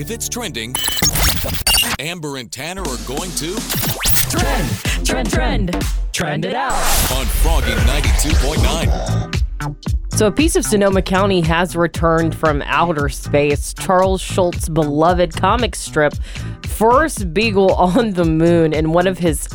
If it's trending, Amber and Tanner are going to Trend, trend, trend. Trend it out. on Froggy 92.9. So, a piece of Sonoma County has returned from outer space. Charles Schulz's beloved comic strip, First Beagle on the Moon, and one of his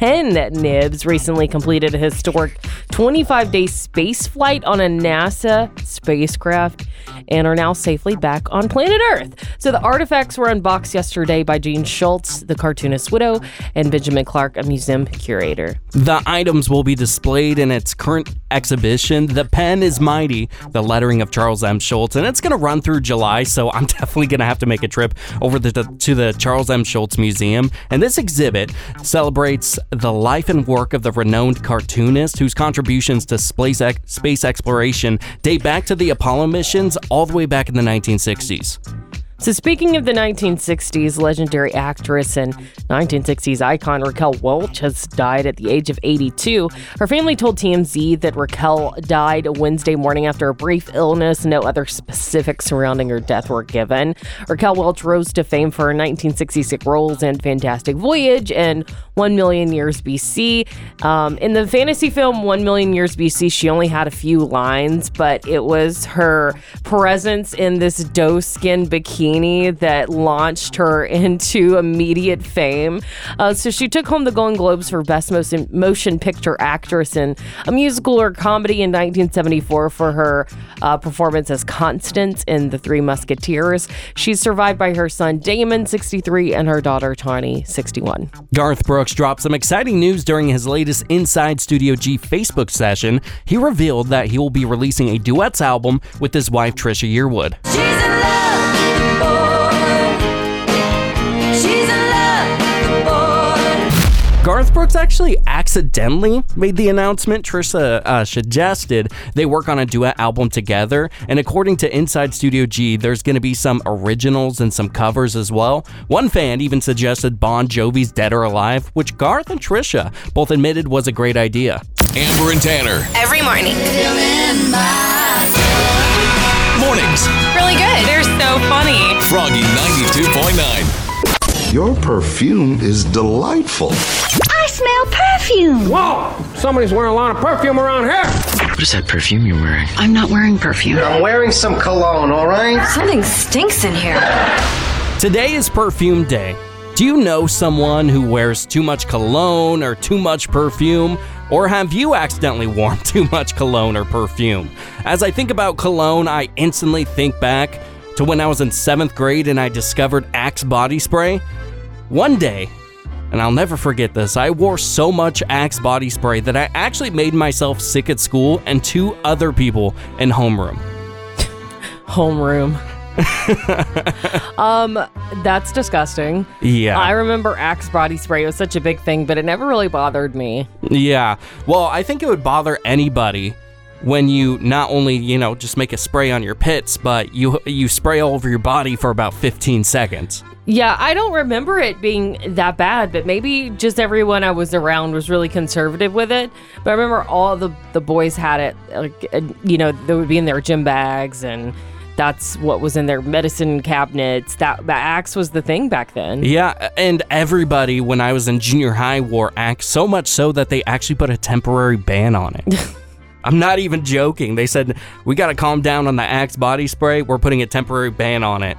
pen nibs recently completed a historic 25 day space flight on a NASA spacecraft and are now safely back on planet Earth. So, the artifacts were unboxed yesterday by Jean Schulz, the cartoonist's widow, and Benjamin Clark, a museum curator. The items will be displayed in its current exhibition. The pen is mighty, the lettering of Charles M. Schulz, and it's going to run through July, so I'm definitely going to have to make a trip over the, to the Charles M. Schulz Museum. And this exhibit celebrates the life and work of the renowned cartoonist whose contributions to space, ex- space exploration date back to the Apollo missions all the way back in the 1960s. So, speaking of the 1960s, legendary actress and 1960s icon Raquel Welch has died at the age of 82. Her family told TMZ that Raquel died Wednesday morning after a brief illness. No other specifics surrounding her death were given. Raquel Welch rose to fame for her 1966 roles in Fantastic Voyage and 1 Million Years BC. Um, in the fantasy film 1 Million Years BC, she only had a few lines, but it was her presence in this doe skin bikini that launched her into immediate fame. Uh, so she took home the Golden Globes for Best Motion, motion Picture Actress in a musical or comedy in 1974 for her uh, performance as Constance in The Three Musketeers. She's survived by her son Damon, 63, and her daughter Tawny, 61. Garth Brooks dropped some exciting news during his latest Inside Studio G Facebook session. He revealed that he will be releasing a duets album with his wife Trisha Yearwood. She's Garth Brooks actually accidentally made the announcement. Trisha uh, suggested they work on a duet album together, and according to Inside Studio G, there's going to be some originals and some covers as well. One fan even suggested Bon Jovi's Dead or Alive, which Garth and Trisha both admitted was a great idea. Amber and Tanner. every morning. Mornings. Really good. They're so funny. Froggy 92.9. Your perfume is delightful. I smell perfume. Whoa! Somebody's wearing a lot of perfume around here. What is that perfume you're wearing? I'm not wearing perfume. I'm wearing some cologne, all right? Something stinks in here. Today is Perfume Day. Do you know someone who wears too much cologne or too much perfume? Or have you accidentally worn too much cologne or perfume? As I think about cologne, I instantly think back to when I was in seventh grade and I discovered Axe body spray. One day, and I'll never forget this, I wore so much Axe body spray that I actually made myself sick at school and two other people in homeroom. Homeroom. um, that's disgusting. Yeah. I remember Axe body spray It was such a big thing, but it never really bothered me. Yeah. Well, I think it would bother anybody when you not only, you know, just make a spray on your pits, but you you spray all over your body for about 15 seconds. Yeah, I don't remember it being that bad, but maybe just everyone I was around was really conservative with it. But I remember all the the boys had it, like you know, they would be in their gym bags, and that's what was in their medicine cabinets. That that axe was the thing back then. Yeah, and everybody when I was in junior high wore Axe so much so that they actually put a temporary ban on it. I'm not even joking. They said, "We got to calm down on the Axe body spray. We're putting a temporary ban on it."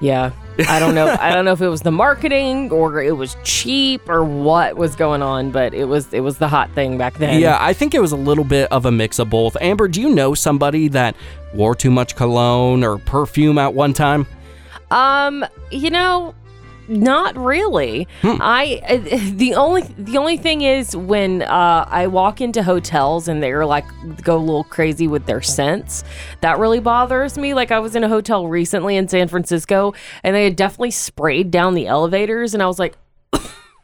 Yeah. I don't know. I don't know if it was the marketing or it was cheap or what was going on, but it was it was the hot thing back then. Yeah, I think it was a little bit of a mix of both. Amber, do you know somebody that wore too much cologne or perfume at one time? Um, you know, not really. I uh, the only the only thing is when uh, I walk into hotels and they're like go a little crazy with their scents. That really bothers me. Like I was in a hotel recently in San Francisco and they had definitely sprayed down the elevators and I was like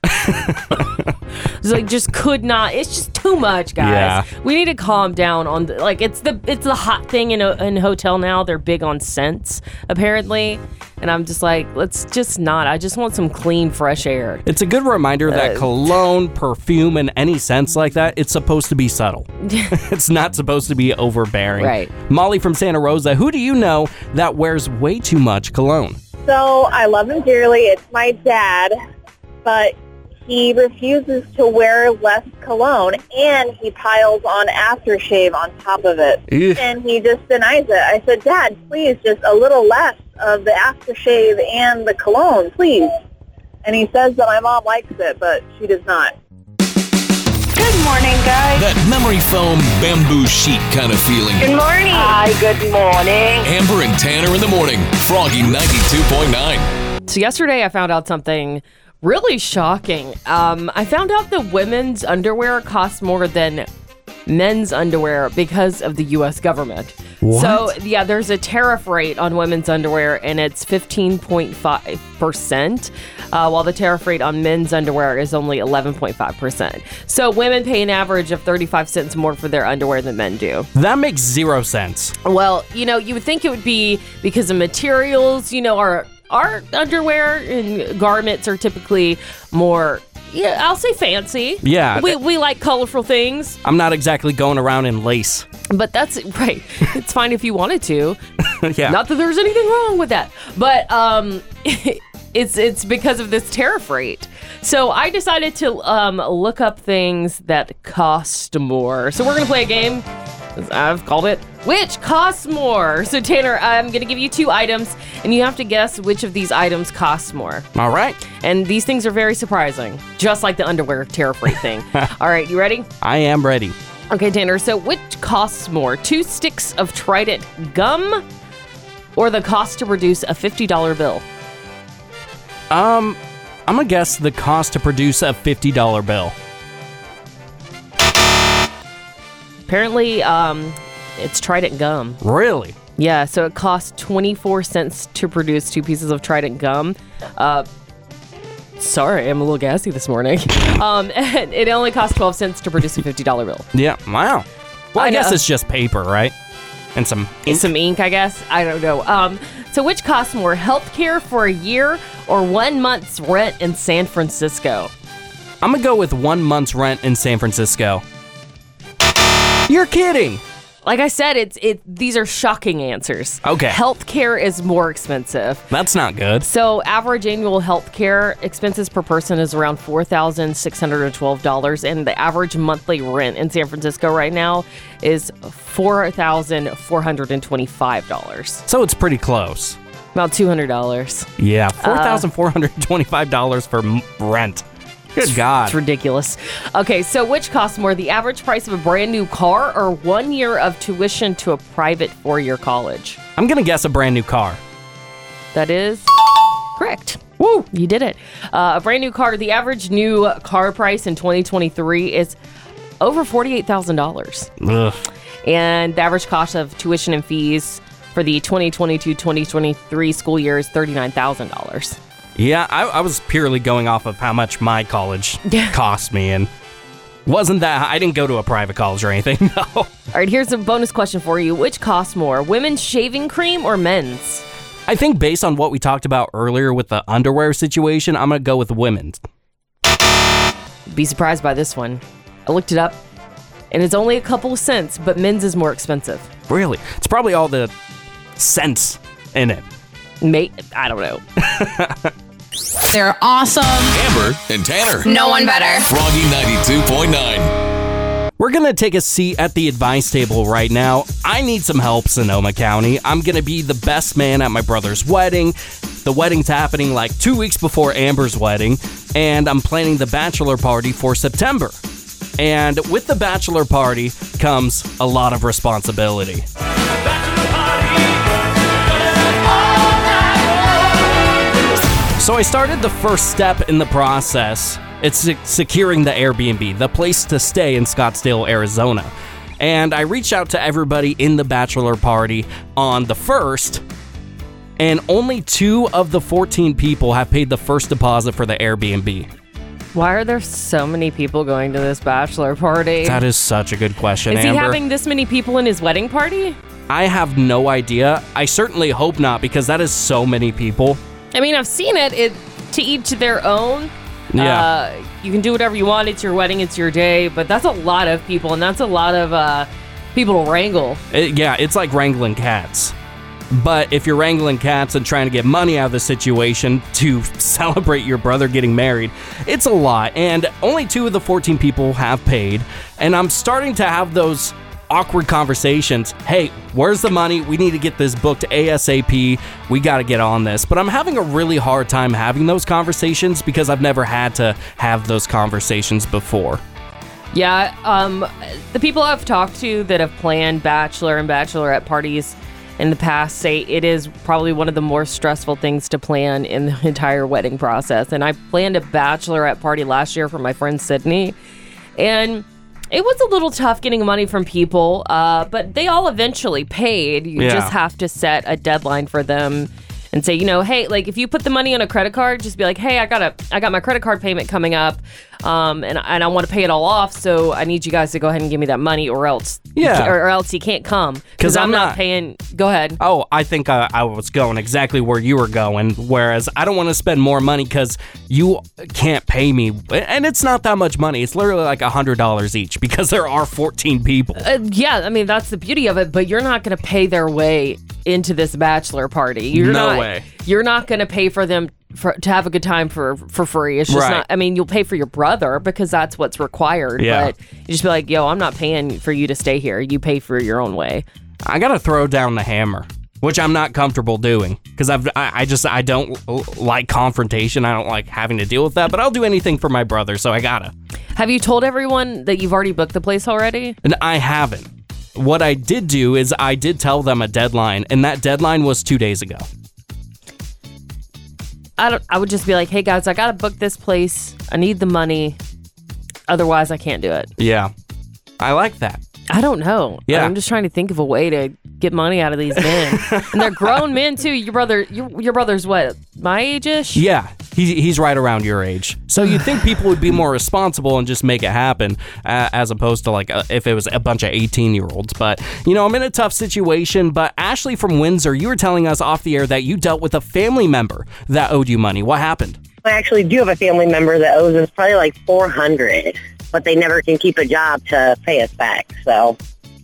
It's like just could not. It's just too much, guys. Yeah. We need to calm down on the, like it's the it's the hot thing in a in a hotel now. They're big on scents apparently, and I'm just like, let's just not. I just want some clean, fresh air. It's a good reminder that Uh, cologne, perfume, and any scents like that, it's supposed to be subtle. it's not supposed to be overbearing. Right. Molly from Santa Rosa, who do you know that wears way too much cologne? So I love him dearly. It's my dad, but he refuses to wear less cologne and he piles on aftershave on top of it. Eugh. And he just denies it. I said, Dad, please, just a little less of the aftershave and the cologne, please. And he says that my mom likes it, but she does not. Good morning, guys. That memory foam bamboo sheet kind of feeling. Good morning. Hi, good morning. Amber and Tanner in the morning. Froggy 92.9. So yesterday I found out something really shocking. Um, I found out that women's underwear costs more than men's underwear because of the U.S. government. What? So yeah, there's a tariff rate on women's underwear, and it's 15.5 percent, uh, while the tariff rate on men's underwear is only 11.5 percent. So women pay an average of 35 cents more for their underwear than men do. That makes zero sense. Well, you know, you would think it would be because of materials. You know, our our underwear and garments are typically more, yeah, I'll say fancy. Yeah. we we like colorful things, I'm not exactly going around in lace. but that's right. it's fine if you wanted to. yeah. Not that there's anything wrong with that, but um, it's it's because of this tariff rate. So I decided to um, look up things that cost more. So we're gonna play a game. I've called it which costs more. So Tanner, I'm gonna give you two items, and you have to guess which of these items costs more. All right. And these things are very surprising, just like the underwear tariff rate thing. All right, you ready? I am ready. Okay, Tanner. So which costs more, two sticks of Trident gum, or the cost to produce a fifty dollar bill? Um, I'm gonna guess the cost to produce a $50 bill. Apparently, um, it's Trident gum. Really? Yeah, so it costs 24 cents to produce two pieces of Trident gum. Uh, sorry, I'm a little gassy this morning. Um, and it only costs 12 cents to produce a $50 bill. Yeah. Wow. Well, I, I guess know. it's just paper, right? And some And ink. some ink, I guess. I don't know. Um, so which costs more, health care for a year or one month's rent in San Francisco? I'm gonna go with one month's rent in San Francisco. You're kidding. Like I said, it's it. These are shocking answers. Okay. Healthcare is more expensive. That's not good. So average annual healthcare expenses per person is around four thousand six hundred and twelve dollars, and the average monthly rent in San Francisco right now is four thousand four hundred and twenty-five dollars. So it's pretty close. About two hundred dollars. Yeah, uh, four thousand four hundred twenty-five dollars for rent. Good God. It's ridiculous. Okay, so which costs more, the average price of a brand new car or one year of tuition to a private four-year college? I'm gonna guess a brand new car. That is correct. Woo! You did it. Uh, a brand new car. The average new car price in 2023 is over forty-eight thousand dollars, Ugh. and the average cost of tuition and fees for the 2022-2023 school year is thirty-nine thousand dollars. Yeah, I, I was purely going off of how much my college cost me, and wasn't that I didn't go to a private college or anything. No. All right, here's a bonus question for you: Which costs more, women's shaving cream or men's? I think based on what we talked about earlier with the underwear situation, I'm gonna go with women's. Be surprised by this one. I looked it up, and it's only a couple of cents, but men's is more expensive. Really, it's probably all the cents in it. Mate, I don't know. They're awesome. Amber and Tanner. No one better. Froggy 92.9. We're gonna take a seat at the advice table right now. I need some help, Sonoma County. I'm gonna be the best man at my brother's wedding. The wedding's happening like two weeks before Amber's wedding, and I'm planning the bachelor party for September. And with the bachelor party comes a lot of responsibility. So I started the first step in the process. It's securing the Airbnb, the place to stay in Scottsdale, Arizona. And I reached out to everybody in the bachelor party on the first, and only two of the 14 people have paid the first deposit for the Airbnb. Why are there so many people going to this bachelor party? That is such a good question, Is he Amber. having this many people in his wedding party? I have no idea. I certainly hope not because that is so many people. I mean, I've seen it. It to each their own. Yeah. Uh, you can do whatever you want. It's your wedding. It's your day. But that's a lot of people, and that's a lot of uh, people to wrangle. It- yeah, it's like wrangling cats. But if you're wrangling cats and trying to get money out of the situation to celebrate your brother getting married, it's a lot. And only two of the 14 people have paid. And I'm starting to have those awkward conversations. Hey, where's the money? We need to get this booked ASAP. We got to get on this. But I'm having a really hard time having those conversations because I've never had to have those conversations before. Yeah, um, the people I've talked to that have planned bachelor and bachelorette parties in the past say it is probably one of the more stressful things to plan in the entire wedding process. And I planned a bachelorette party last year for my friend Sydney, and it was a little tough getting money from people, uh, but they all eventually paid. You Yeah. just have to set a deadline for them and say, you know, hey, like if you put the money on a credit card, just be like, hey, I got a, I got my credit card payment coming up, um, and and I want to pay it all off, so I need you guys to go ahead and give me that money, or else, Yeah. or, or else you can't come because I'm, I'm not, not- paying. Go ahead. Oh, I think I, I was going exactly where you were going. Whereas I don't want to spend more money because you can't pay me, and it's not that much money. It's literally like a hundred dollars each because there are 14 people. Uh, yeah, I mean that's the beauty of it, but you're not going to pay their way into this bachelor party. You're No not, way. You're not going to pay for them for, to have a good time for for free. It's just Right. not. I mean, you'll pay for your brother because that's what's required. Yeah. But you just be like, yo, I'm not paying for you to stay here. You pay for your own way. I gotta throw down the hammer, which I'm not comfortable doing because I've I, I just I don't like confrontation. I don't like having to deal with that. But I'll do anything for my brother, so I gotta. Have you told everyone that you've already booked the place already? And I haven't. What I did do is I did tell them a deadline, and that deadline was two days ago. I don't. I would just be like, hey guys, I got to book this place. I need the money. Otherwise, I can't do it. Yeah, I like that. I don't know. Yeah. I'm just trying to think of a way to get money out of these men, and they're grown men too. Your brother, your your brother's what, my age-ish? Yeah, he, he's right around your age. So you'd think people would be more responsible and just make it happen, uh, as opposed to like uh, if it was a bunch of 18 year olds. But, you know, I'm in a tough situation. But Ashley from Windsor, you were telling us off the air that you dealt with a family member that owed you money. What happened? I actually do have a family member that owes us probably like 400, but they never can keep a job to pay us back. So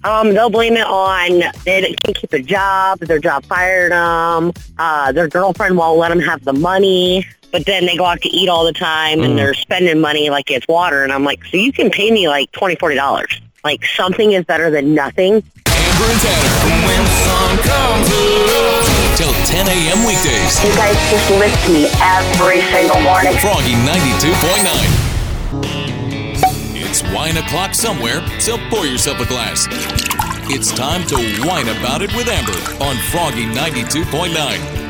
um, they'll blame it on they can't keep a job, their job fired them, uh, their girlfriend won't let them have the money. But then they go out to eat all the time and they're spending money like it's water. And I'm like, so you can pay me like twenty, forty dollars. Like something is better than nothing. Amber and Tanner. When sun comes. Till 10 a.m. weekdays. You guys just lift me every single morning. Froggy 92.9. It's wine o'clock somewhere, so pour yourself a glass. It's time to whine about it with Amber on Froggy 92.9.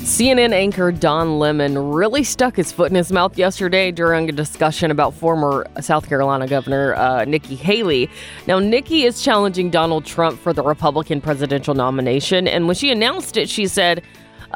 CNN anchor Don Lemon really stuck his foot in his mouth yesterday during a discussion about former South Carolina Governor uh, Nikki Haley. Now, Nikki is challenging Donald Trump for the Republican presidential nomination, and when she announced it, she said,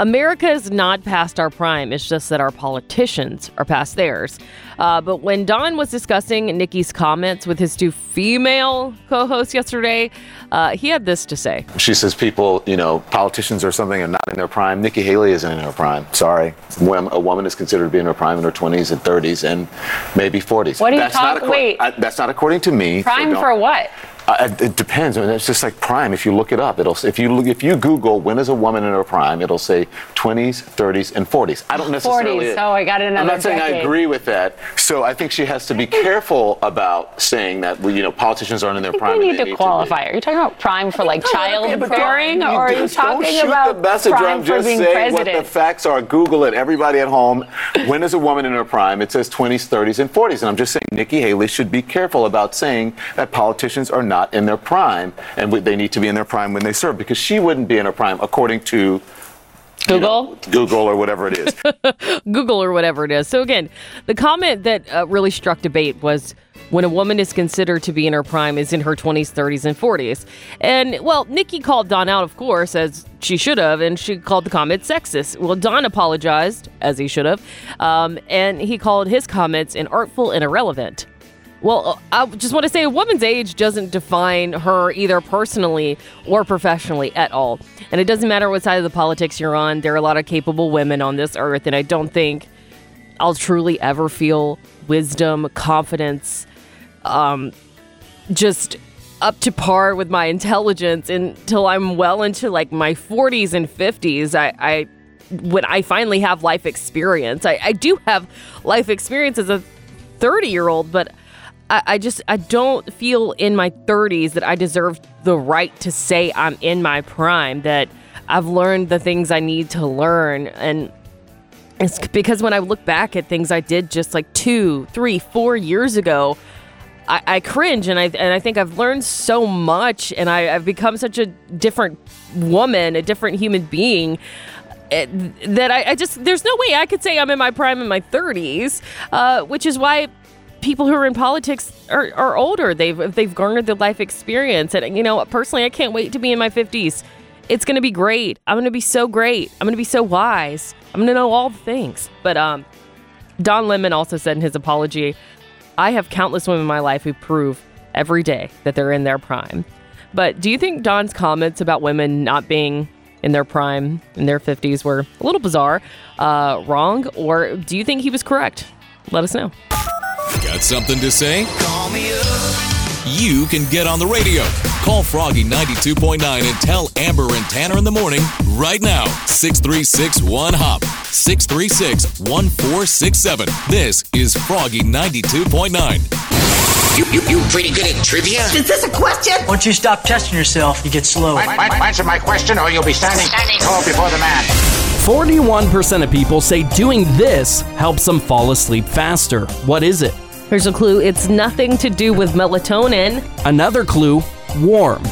America is not past our prime. It's just that our politicians are past theirs. Uh, but when Don was discussing Nikki's comments with his two female co hosts yesterday, uh, he had this to say. She says people, you know, politicians or something are not in their prime. Nikki Haley isn't in her prime. Sorry. When a woman is considered to be in her prime in her 20s and 30s and maybe 40s. What are you that's talk- not wait. I- that's not according to me. Prime don't- for what? Uh, it- depends. I mean, it's just like prime. If you look it up, it'll if you look, if you Google when is a woman in her prime, it'll say 20s, 30s, and 40s. I don't necessarily. 40s. Oh, I got another I'm not saying I agree with that. So I think she has to be careful about saying that you know politicians aren't in their prime. we need to be. qualify. Are you talking about prime for like childbearing, Okay, but don't- bearing, you or are you talking shoot about the messenger. prime I'm for just being saying what the facts are. Google it. Everybody at home. When is a woman in her prime? It says 20s, 30s, and 40s. And I'm just saying Nikki Haley should be careful about saying that politicians are not in their prime and they need to be in their prime when they serve because she wouldn't be in her prime according to Google. Google or whatever it is. Google or whatever it is. So again, the comment that uh, really struck debate was when a woman is considered to be in her prime is in her 20s, 30s, and 40s. And well, Nikki called Don out, of course, as she should have, and she called the comment sexist. Well, Don apologized, as he should have, um, and he called his comments inartful and irrelevant. Well, uh, I just want to say a woman's age doesn't define her either personally or professionally at all. And it doesn't matter what side of the politics you're on, there are a lot of capable women on this earth, and I don't think I'll truly ever feel wisdom, confidence, um, just up to par with my intelligence until I'm well into like my 40s and 50s. I, I when I finally have life experience. I, I do have life experience as a 30 year old, but I, I just I don't feel in my 30s that I deserve the right to say I'm in my prime. That I've learned the things I need to learn and. It's because when I look back at things I did just like two, three, four years ago, I, I cringe and I and I think I've learned so much and I, I've become such a different woman, a different human being. eh, That I, I just there's no way I could say I'm in my prime in my 30s, uh, which is why people who are in politics are, are older. They've they've garnered the life experience, and you know personally, I can't wait to be in my 50s. It's gonna be great. I'm gonna be so great. I'm gonna be so wise. I'm gonna know all the things. But um, Don Lemon also said in his apology, I have countless women in my life who prove every day that they're in their prime. But do you think Don's comments about women not being in their prime, in their 50s, were a little bizarre, uh, wrong, or do you think he was correct? Let us know. Got something to say? Call me up. You can get on the radio. Call Froggy 92.9 and tell Amber and Tanner in the morning right now. 636 1 Hop. 636 1467. This is Froggy 92.9. You, you, you pretty good at trivia? Is this a question? Once you stop testing yourself, you get slow. Answer my question or you'll be standing tall before the man. 41% of people say doing this helps them fall asleep faster. What is it? Here's a clue it's nothing to do with melatonin. Another clue warm.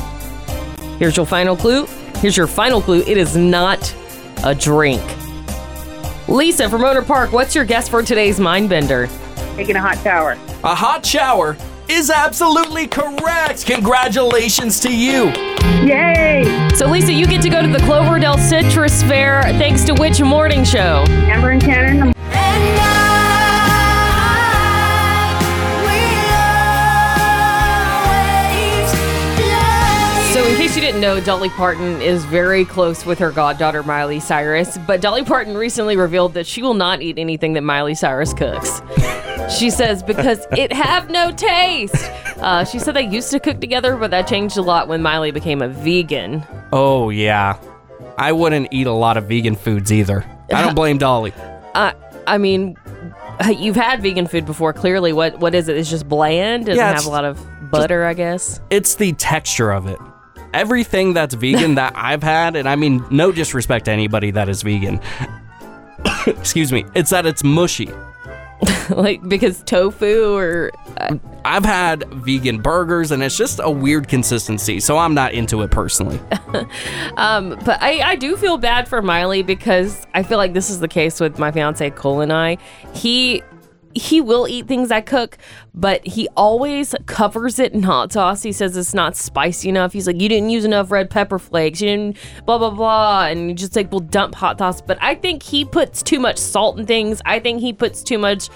Here's your final clue. Here's your final clue it is not a drink. Lisa from Rohnert Park, what's your guess for today's mind bender? Taking a hot shower. A hot shower is absolutely correct. Congratulations to you. Yay! So, Lisa, you get to go to the Cloverdale Citrus Fair thanks to which morning show? Amber and Tanner in So, in case you didn't know, Dolly Parton is very close with her goddaughter Miley Cyrus, but Dolly Parton recently revealed that she will not eat anything that Miley Cyrus cooks. She says because it have no taste. Uh, she said they used to cook together, but that changed a lot when Miley became a vegan. Oh, yeah. I wouldn't eat a lot of vegan foods either. I don't blame Dolly. Uh, I mean, you've had vegan food before. Clearly, what what is it? It's just bland. Doesn't Yeah, have a lot of butter, I guess. It's the texture of it. Everything that's vegan that I've had, and I mean, no disrespect to anybody that is vegan. Excuse me. It's that it's mushy. like because tofu or uh, I've had vegan burgers, and it's just a weird consistency. So I'm not into it personally. Um, but I, I do feel bad for Miley because I feel like this is the case with my fiance Cole and I. He he will eat things I cook, but he always covers it in hot sauce. He says it's not spicy enough. He's like, you didn't use enough red pepper flakes. You didn't blah blah blah, and you just like will dump hot sauce. But I think he puts too much salt in things. I think he puts too much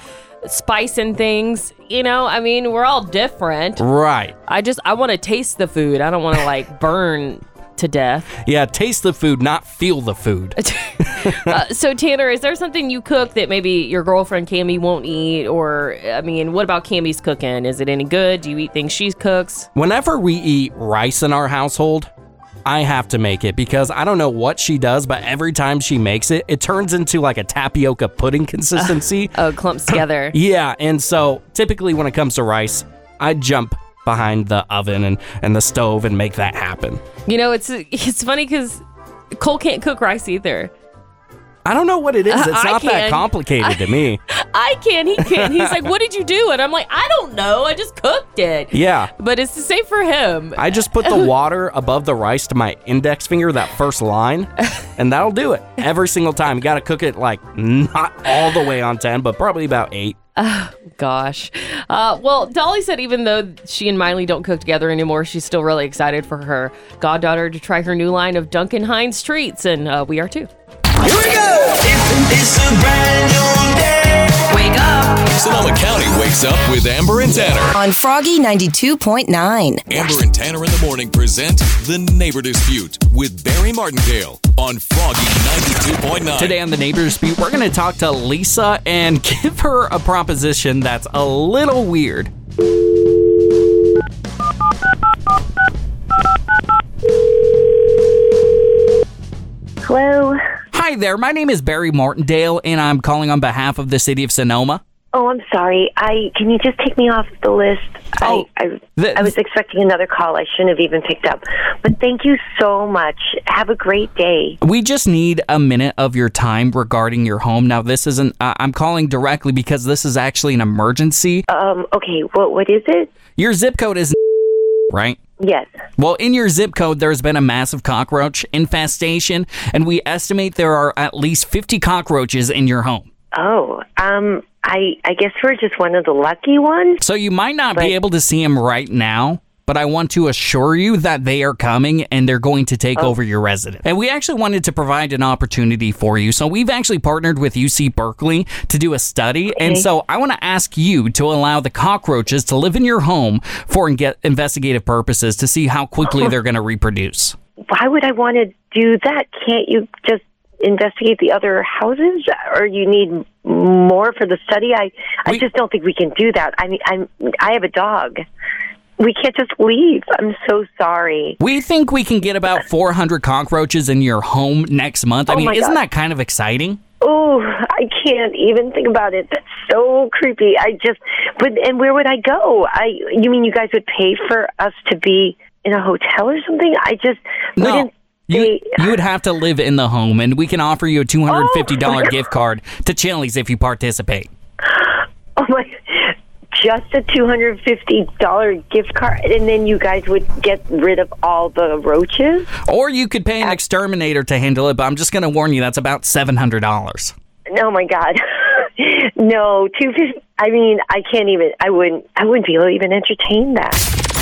spice in things. You know, I mean, we're all different. Right. I just I want to taste the food. I don't want to like burn to death. Yeah, taste the food, not feel the food. uh, so Tanner, is there something you cook that maybe your girlfriend Cammy won't eat, or I mean, what about Cammy's cooking? Is it any good? Do you eat things she cooks? Whenever we eat rice in our household, I have to make it because I don't know what she does, but every time she makes it, it turns into like a tapioca pudding consistency. oh, clumps together. yeah, and so typically when it comes to rice, I jump behind the oven and, and the stove and make that happen. You know, it's it's funny because Cole can't cook rice either. I don't know what it is. Uh, it's I not that complicated to me. I can, he can. He's like, "What did you do?" And I'm like, "I don't know. I just cooked it." Yeah. But it's the same for him. I just put the water above the rice to my index finger, that first line, and that'll do it every single time. You got to cook it like not all the way on 10, but probably about 8. Oh, gosh. Uh, well, Dolly said even though she and Miley don't cook together anymore, she's still really excited for her goddaughter to try her new line of Duncan Hines treats, and uh, we are too. Here we go! Sonoma County wakes up with Amber and Tanner on Froggy 92.9. Amber and Tanner in the morning present The Neighbor Dispute with Barry Martindale on Froggy 92.9. Today on The Neighbor Dispute, we're going to talk to Lisa and give her a proposition that's a little weird. Hello. Hi there. My name is Barry Martindale, and I'm calling on behalf of the city of Sonoma. Oh, I'm sorry. I can you just take me off the list? Oh, I I, I was expecting another call. I shouldn't have even picked up. But thank you so much. Have a great day. We just need a minute of your time regarding your home. Now, this isn't, uh, I'm calling directly because this is actually an emergency. Um. Okay. What What is it? Your zip code is right? Yes. Well, in your zip code, there's been a massive cockroach infestation, and we estimate there are at least 50 cockroaches in your home. Oh. Um. I I guess we're just one of the lucky ones. So you might not be able to see them right now, but I want to assure you that they are coming and they're going to take Oh. over your residence. And we actually wanted to provide an opportunity for you. So we've actually partnered with UC Berkeley to do a study. And so I want to ask you to allow the cockroaches to live in your home for inge- investigative purposes to see how quickly they're going to reproduce. Why would I want to do that? Can't you just investigate the other houses, or you need more for the study? I I just don't think we can do that. I mean, I'm I have a dog. We can't just leave. I'm so sorry. We think we can get about 400 cockroaches in your home next month. I Oh mean, isn't God. that kind of exciting? Oh, I can't even think about it. That's so creepy. I just, but and where would I go? I, you mean you guys would pay for us to be in a hotel or something? I just No. wouldn't. You, you would have to live in the home, and we can offer you a $250 Oh. gift card to Chili's if you participate. Oh my! Just a two hundred fifty dollar gift card, and then you guys would get rid of all the roaches. Or you could pay an exterminator to handle it, but I'm just going to warn you that's about $700. Oh my god! no, two fifty. I mean, I can't even. I wouldn't. I wouldn't be able to even entertain that.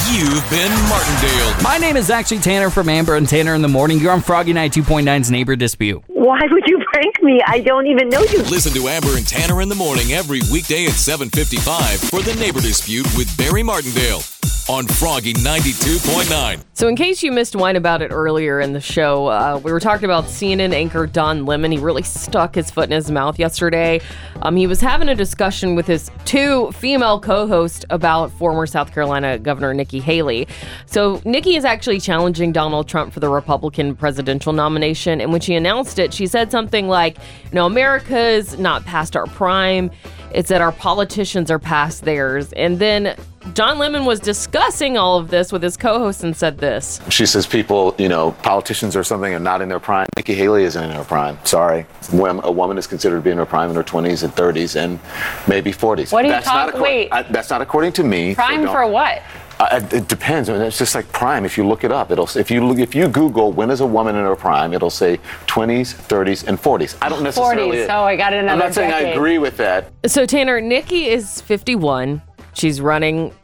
You've been Martindale. My name is actually Tanner from Amber and Tanner in the Morning. You're on Froggy Night 2.9's Neighbor Dispute. Why would you prank me? I don't even know you. Listen to Amber and Tanner in the morning every weekday at 7:55 for the Neighbor Dispute with Barry Martindale on Froggy 92.9. So, in case you missed wine about it earlier in the show, uh, we were talking about CNN anchor Don Lemon. He really stuck his foot in his mouth yesterday. Um, he was having a discussion with his two female co hosts about former South Carolina Governor Nikki Haley. So, Nikki is actually challenging Donald Trump for the Republican presidential nomination. And when she announced it, she said something like, You know, America's not past our prime. It's that our politicians are past theirs. And then John Lemon was discussing all of this with his co host and said this. She says people, you know, politicians or something are not in their prime. Nikki Haley isn't in her prime. Sorry. When a woman is considered to be in her prime in her 20s and 30s and maybe 40s. What are you That's not talking- wait. I- that's not according to me. Prime don't- for what? Uh, it depends. I mean, it's just like prime. If you look it up, it'll if you look, if you Google when is a woman in her prime, it'll say 20s, 30s, and 40s. I don't necessarily. 40s. Oh, I got another I'm not saying I agree with that. So, Tanner, Nikki is 51. She's running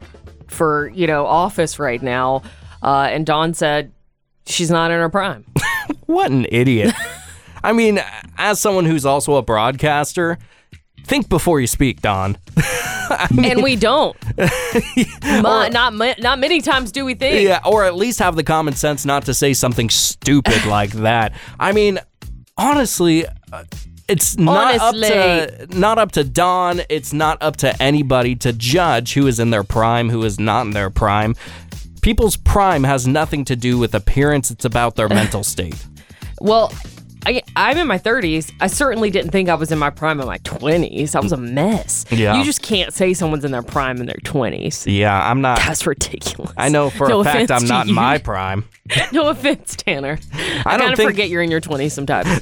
for, you know, office right now. Uh, and Don said she's not in her prime. What an idiot. I mean, as someone who's also a broadcaster, think before you speak, Don. and we don't. Ma- not, not many times do we think. Yeah, or at least have the common sense not to say something stupid like that. I mean, honestly, uh, it's not up to not up to Don. It's not up to anybody to judge who is in their prime, who is not in their prime. People's prime has nothing to do with appearance. It's about their mental state. Well, I, I'm in my 30s. I certainly didn't think I was in my prime in my 20s. I was a mess. Yeah. You just can't say someone's in their prime in their 20s. Yeah, I'm not. That's ridiculous. I know for No a fact I'm not in my prime. no offense, Tanner. I, don't kind of think- forget you're in your 20s sometimes.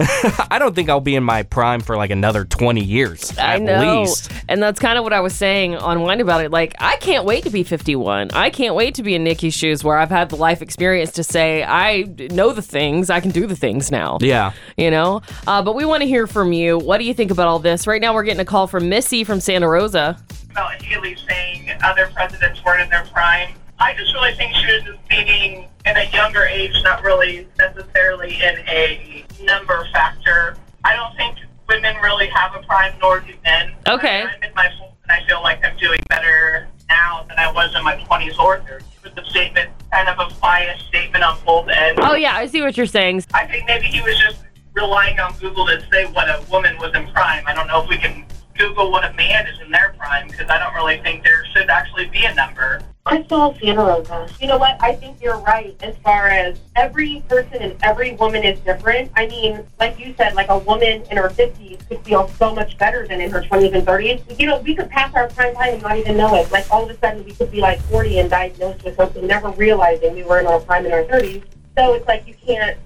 I don't think I'll be in my prime for like another 20 years I at know. least. And that's kind of what I was saying on Wine About It. Like, I can't wait to be 51. I can't wait to be in Nikki's shoes where I've had the life experience to say, I know the things, I can do the things now. Yeah. You know? Uh, but we want to hear from you. What do you think about all this? Right now, we're getting a call from Missy from Santa Rosa. about Haley saying other presidents weren't in their prime. I just really think she was just speaking in a younger age, not really necessarily in a number factor. I don't think women really have a prime, nor do men. Okay. I'm in my 40s and I feel like I'm doing better now than I was in my 20s or 30s. With the statement, kind of a biased statement on both ends. Oh, yeah, I see what you're saying. I think maybe he was just relying on Google to say what a woman was in prime. I don't know if we can Google what a man is in their prime because I don't really think there should actually be a number. Saw Santa. You know what? I think you're right as far as every person and every woman is different. I mean, like you said, like a woman in her 50s could feel so much better than in her 20s and 30s. You know, we could pass our prime time and not even know it. Like all of a sudden we could be like 40 and diagnosed with something, never realizing we were in our prime in our 30s. So it's like you can't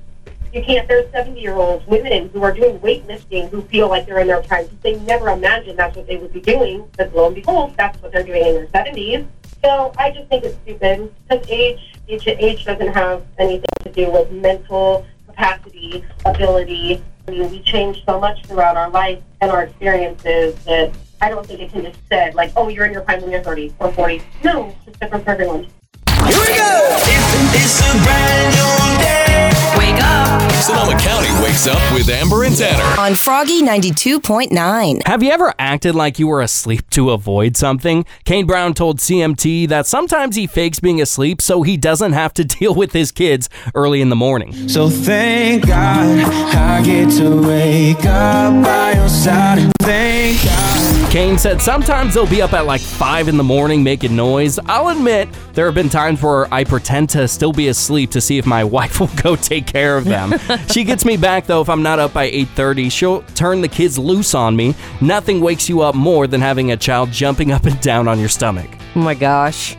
you can't. There's 70 year old women who are doing weightlifting who feel like they're in their prime. They never imagined that's what they would be doing, but lo and behold, that's what they're doing in their 70s. So I just think it's stupid because age, age, age doesn't have anything to do with mental capacity, ability. I mean, we change so much throughout our life and our experiences that I don't think it can just said like, oh, you're in your prime when you're 30 or 40. No, it's different for everyone. Here we go. It's, it's a brand new day. Wake up. Sonoma County wakes up with Amber and Tanner. On Froggy 92.9. Have you ever acted like you were asleep to avoid something? Kane Brown told CMT that sometimes he fakes being asleep so he doesn't have to deal with his kids early in the morning. So thank God I get to wake up by your side. Kane said sometimes they'll be up at like 5 in the morning making noise. I'll admit, there have been times where I pretend to still be asleep to see if my wife will go take care of them. she gets me back though if I'm not up by 8:30. She'll turn the kids loose on me. Nothing wakes you up more than having a child jumping up and down on your stomach. Oh my gosh.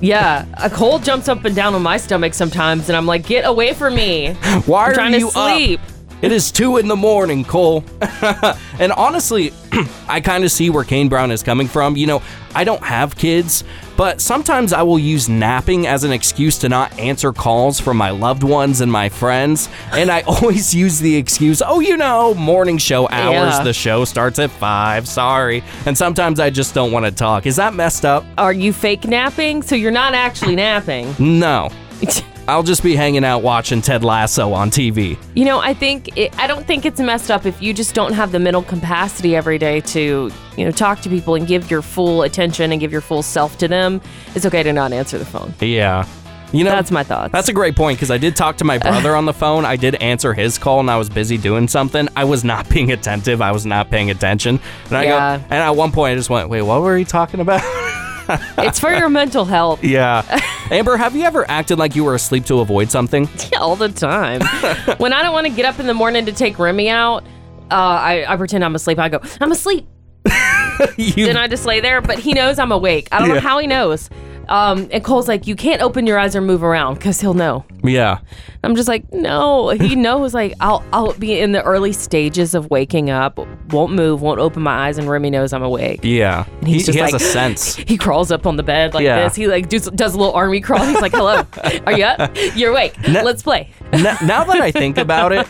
yeah, a cold jumps up and down on my stomach sometimes, and I'm like, get away from me. Why I'm are trying you to sleep. up? It is two in the morning, Cole. and honestly, I kind of see where Kane Brown is coming from. You know, I don't have kids, but sometimes I will use napping as an excuse to not answer calls from my loved ones and my friends. And I always use the excuse, oh, you know, morning show hours. Yeah. The show starts at five. Sorry. And sometimes I just don't want to talk. Is that messed up? Are you fake napping? So you're not actually napping. No. I'll just be hanging out watching Ted Lasso on TV. You know, I think it, I don't think it's messed up if you just don't have the mental capacity every day to, you know, talk to people and give your full attention and give your full self to them. It's okay to not answer the phone. Yeah. You know, That's my thoughts. That's a great point because I did talk to my brother on the phone. I did answer his call and I was busy doing something. I was not being attentive. I was not paying attention. And I Yeah. go, and at one point I just went, wait, what were you talking about? it's for your mental health. yeah. Amber, have you ever acted like you were asleep to avoid something? Yeah, all the time. when I don't want to get up in the morning to take Remy out, uh, I, I pretend I'm asleep. I go, I'm asleep. then I just lay there, but he knows I'm awake. I don't know how he knows. Um, and Cole's like, you can't open your eyes or move around because he'll know. Yeah. I'm just like, no. He knows. Like, I'll I'll be in the early stages of waking up, won't move, won't open my eyes, and Remy knows I'm awake. Yeah. And He, he's just he has like, a sense. He crawls up on the bed like Yeah. this. He like does, does a little army crawl. He's like, "Hello, are you up? You're awake. Let's play." N- now that I think about it,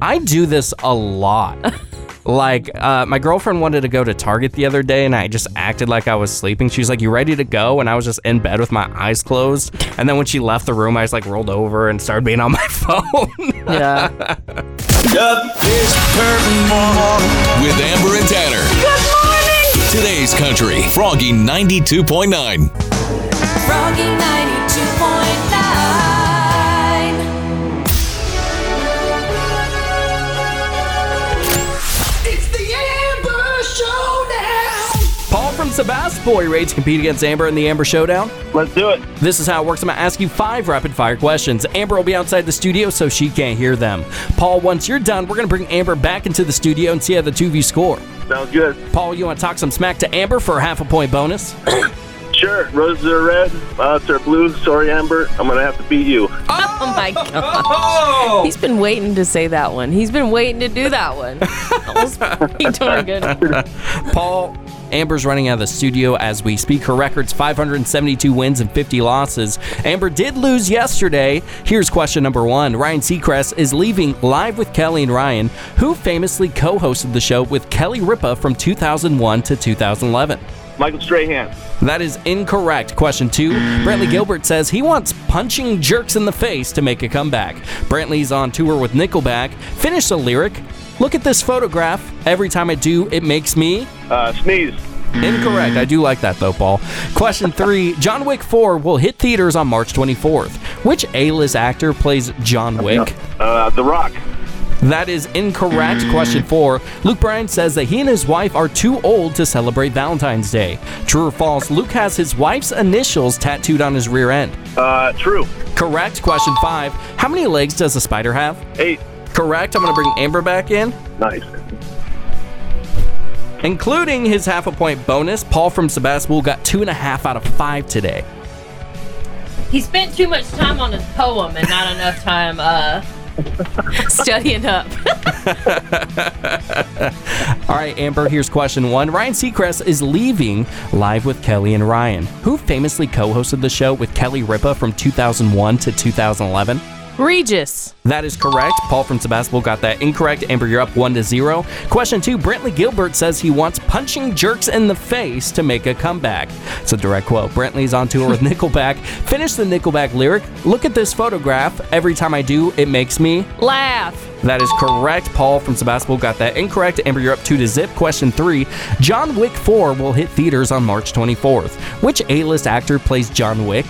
I do this a lot. Like, uh, my girlfriend wanted to go to Target the other day, and I just acted like I was sleeping. She was like, "You ready to go?" And I was just in bed with my eyes closed. And then when she left the room, I just like rolled over and started being on my phone. Yeah. With Amber and Tanner. Good morning. Today's Country. Froggy 92.9. Froggy 92.9. Paul from Sebastopol ready to compete against Amber in the Amber Showdown? Let's do it. This is how it works. I'm going to ask you five rapid fire questions. Amber will be outside the studio so she can't hear them. Paul, once you're done, we're going to bring Amber back into the studio and see how the two of you score. Sounds good. Paul, you want to talk some smack to Amber for a half a point bonus? Sure. Roses are red. Violets are blue. Sorry, Amber. I'm gonna have to beat you. Oh, oh my god. Oh. He's been waiting to say that one. He's been waiting to do that one. He's doing good. Paul, Amber's running out of the studio as we speak. Her record's 572 wins and 50 losses. Amber did lose yesterday. Here's question number one Ryan Seacrest is leaving Live with Kelly and Ryan, who famously co hosted the show with Kelly Ripa from 2001 to 2011. Michael Strahan. That is incorrect. Question two Brantley Gilbert says he wants punching jerks in the face to make a comeback. Brantley's on tour with Nickelback. Finish the lyric. Look at this photograph. Every time I do, it makes me. Uh, sneeze. Incorrect. I do like that though, Paul. Question three John Wick 4 will hit theaters on March 24th. Which A list actor plays John Wick? Uh, the Rock. That is incorrect. Question four. Luke Bryan says that he and his wife are too old to celebrate Valentine's Day. True or false? Luke has his wife's initials tattooed on his rear end. Uh, true. Correct. Question five. How many legs does a spider have? Eight. Correct. I'm going to bring Amber back in. Nice. Including his half a point bonus, Paul from Sebastopol got two and a half out of five today. He spent too much time on his poem and not enough time uh, studying up. All right, Amber, here's question one. Ryan Seacrest is leaving Live with Kelly and Ryan, who famously co hosted the show with Kelly Ripa from 2001 to 2011. Regis. That is correct. Paul from Sebastopol got that incorrect. Amber, you're up one to zero. Question two Brantley Gilbert says he wants punching jerks in the face to make a comeback. It's a direct quote. Brantley's on tour with Nickelback. Finish the Nickelback lyric. Look at this photograph. Every time I do, it makes me. Laugh. That is correct. Paul from Sebastopol got that incorrect. Amber, you're up two to zip. Question three John Wick 4 will hit theaters on March 24th. Which A list actor plays John Wick?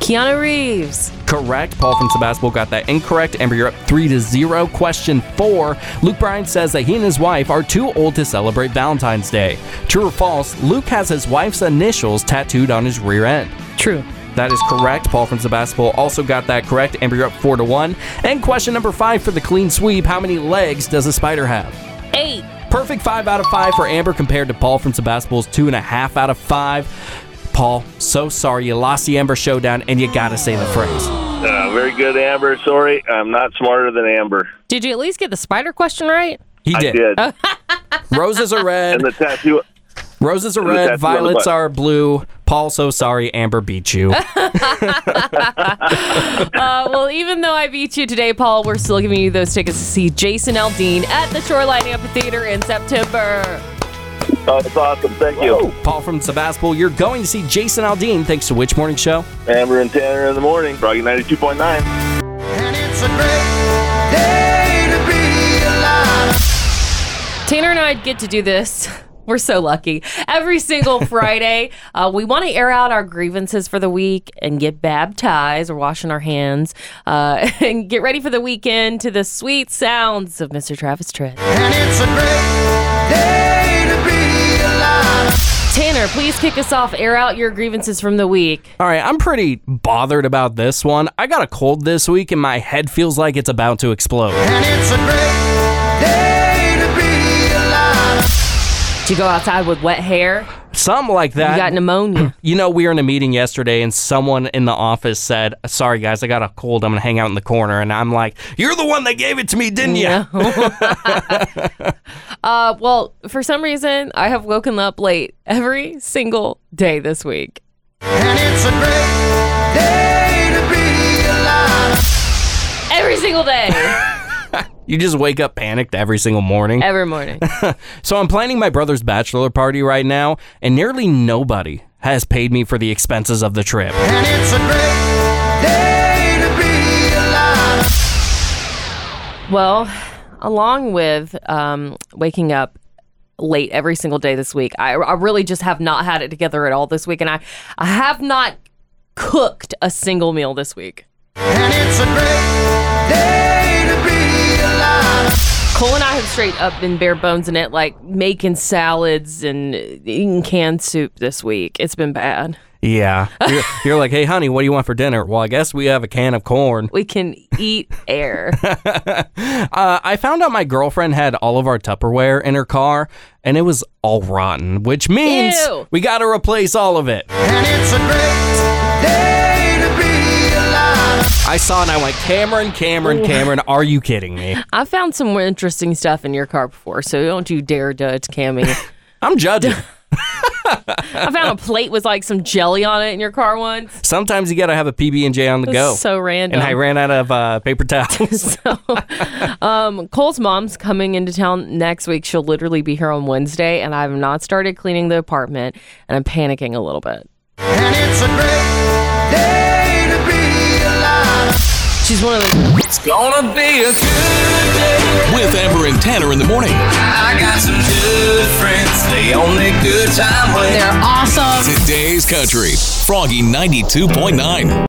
Keanu Reeves. Correct. Paul from Sebastopol got that incorrect. Amber, you're up three to zero. Question four. Luke Bryan says that he and his wife are too old to celebrate Valentine's Day. True or false? Luke has his wife's initials tattooed on his rear end. True. That is correct. Paul from Sebastopol also got that correct. Amber, you're up four to one. And question number five for the clean sweep. How many legs does a spider have? Eight. Perfect five out of five for Amber compared to Paul from Sebastopol's two and a half out of five. Paul, so sorry you lost the Amber Showdown, and you gotta say the phrase. Uh, very good, Amber. Sorry, I'm not smarter than Amber. Did you at least get the spider question right? He I did. did. Roses are red. And the tattoo. Roses are red. tattoo on the Violets are blue. Paul, so sorry. Amber beat you. Uh, well, even though I beat you today, Paul, we're still giving you those tickets to see Jason Aldean at the Shoreline Amphitheater in September. Oh, that's awesome. Thank you. Paul from Sebastopol, you're going to see Jason Aldean thanks to which morning show? Amber and Tanner in the morning. Froggy 92.9. Tanner and I get to do this. We're so lucky. Every single Friday, uh, we want to air out our grievances for the week and get baptized or washing our hands uh, and get ready for the weekend to the sweet sounds of Mr. Travis Tritt. Tanner, please kick us off. Air out your grievances from the week. All right, I'm pretty bothered about this one. I got a cold this week and my head feels like it's about to explode. Did you go outside with wet hair? Something like that. You got pneumonia. You know, we were in a meeting yesterday and someone in the office said, Sorry guys, I got a cold. I'm going to hang out in the corner. And I'm like, You're the one that gave it to me, didn't you? uh, well, for some reason, I have woken up late every single day this week. Every single day. You just wake up panicked every single morning. Every morning. so I'm planning my brother's bachelor party right now, and nearly nobody has paid me for the expenses of the trip. Well, along with um, waking up late every single day this week, I, I really just have not had it together at all this week, and I, I have not cooked a single meal this week. Cole and I have straight up been bare bones in it, like making salads and eating canned soup this week. It's been bad. Yeah. You're, you're like, hey, honey, what do you want for dinner? Well, I guess we have a can of corn. We can eat air. uh, I found out my girlfriend had all of our Tupperware in her car, and it was all rotten, which means Ew. we got to replace all of it. I saw and I went, Cameron, Cameron, Cameron, are you kidding me? I found some more interesting stuff in your car before, so don't you dare judge Cammy. I'm judging. I found a plate with like some jelly on it in your car once. Sometimes you got to have a PB and J on the go. so random. And I ran out of uh, paper towels. Um, Cole's mom's coming into town next week. She'll literally be here on Wednesday, and I have not started cleaning the apartment, and I'm panicking a little bit. She's one of the. It's gonna be a good day. With Amber and Tanner in the morning. I got some good friends. They only good time when They're awesome. Today's Country. Froggy 92.9.